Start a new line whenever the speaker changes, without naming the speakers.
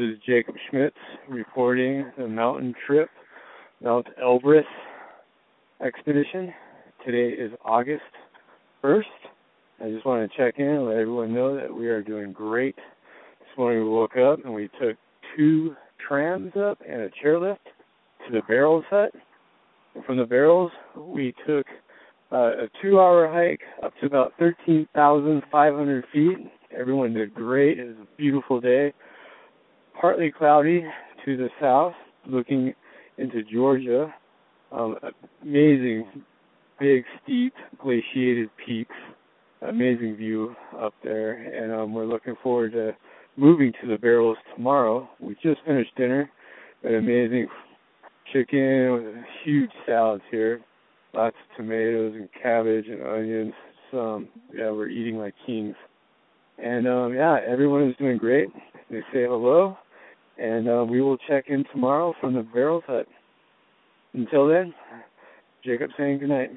is Jacob Schmitz reporting the mountain trip, Mount Elbrus expedition. Today is August 1st. I just want to check in and let everyone know that we are doing great. This morning we woke up and we took two trams up and a chairlift to the Barrels Hut. From the Barrels, we took uh, a two-hour hike up to about 13,500 feet. Everyone did great. It was a beautiful day. Partly cloudy to the south, looking into Georgia. Um, amazing, big, steep, glaciated peaks. Amazing view up there, and um, we're looking forward to moving to the barrels tomorrow. We just finished dinner, an amazing chicken with a huge salad here, lots of tomatoes and cabbage and onions. So yeah, we're eating like kings. And um, yeah, everyone is doing great. They say hello, and uh, we will check in tomorrow from the Barrels Hut. Until then, Jacob saying good night.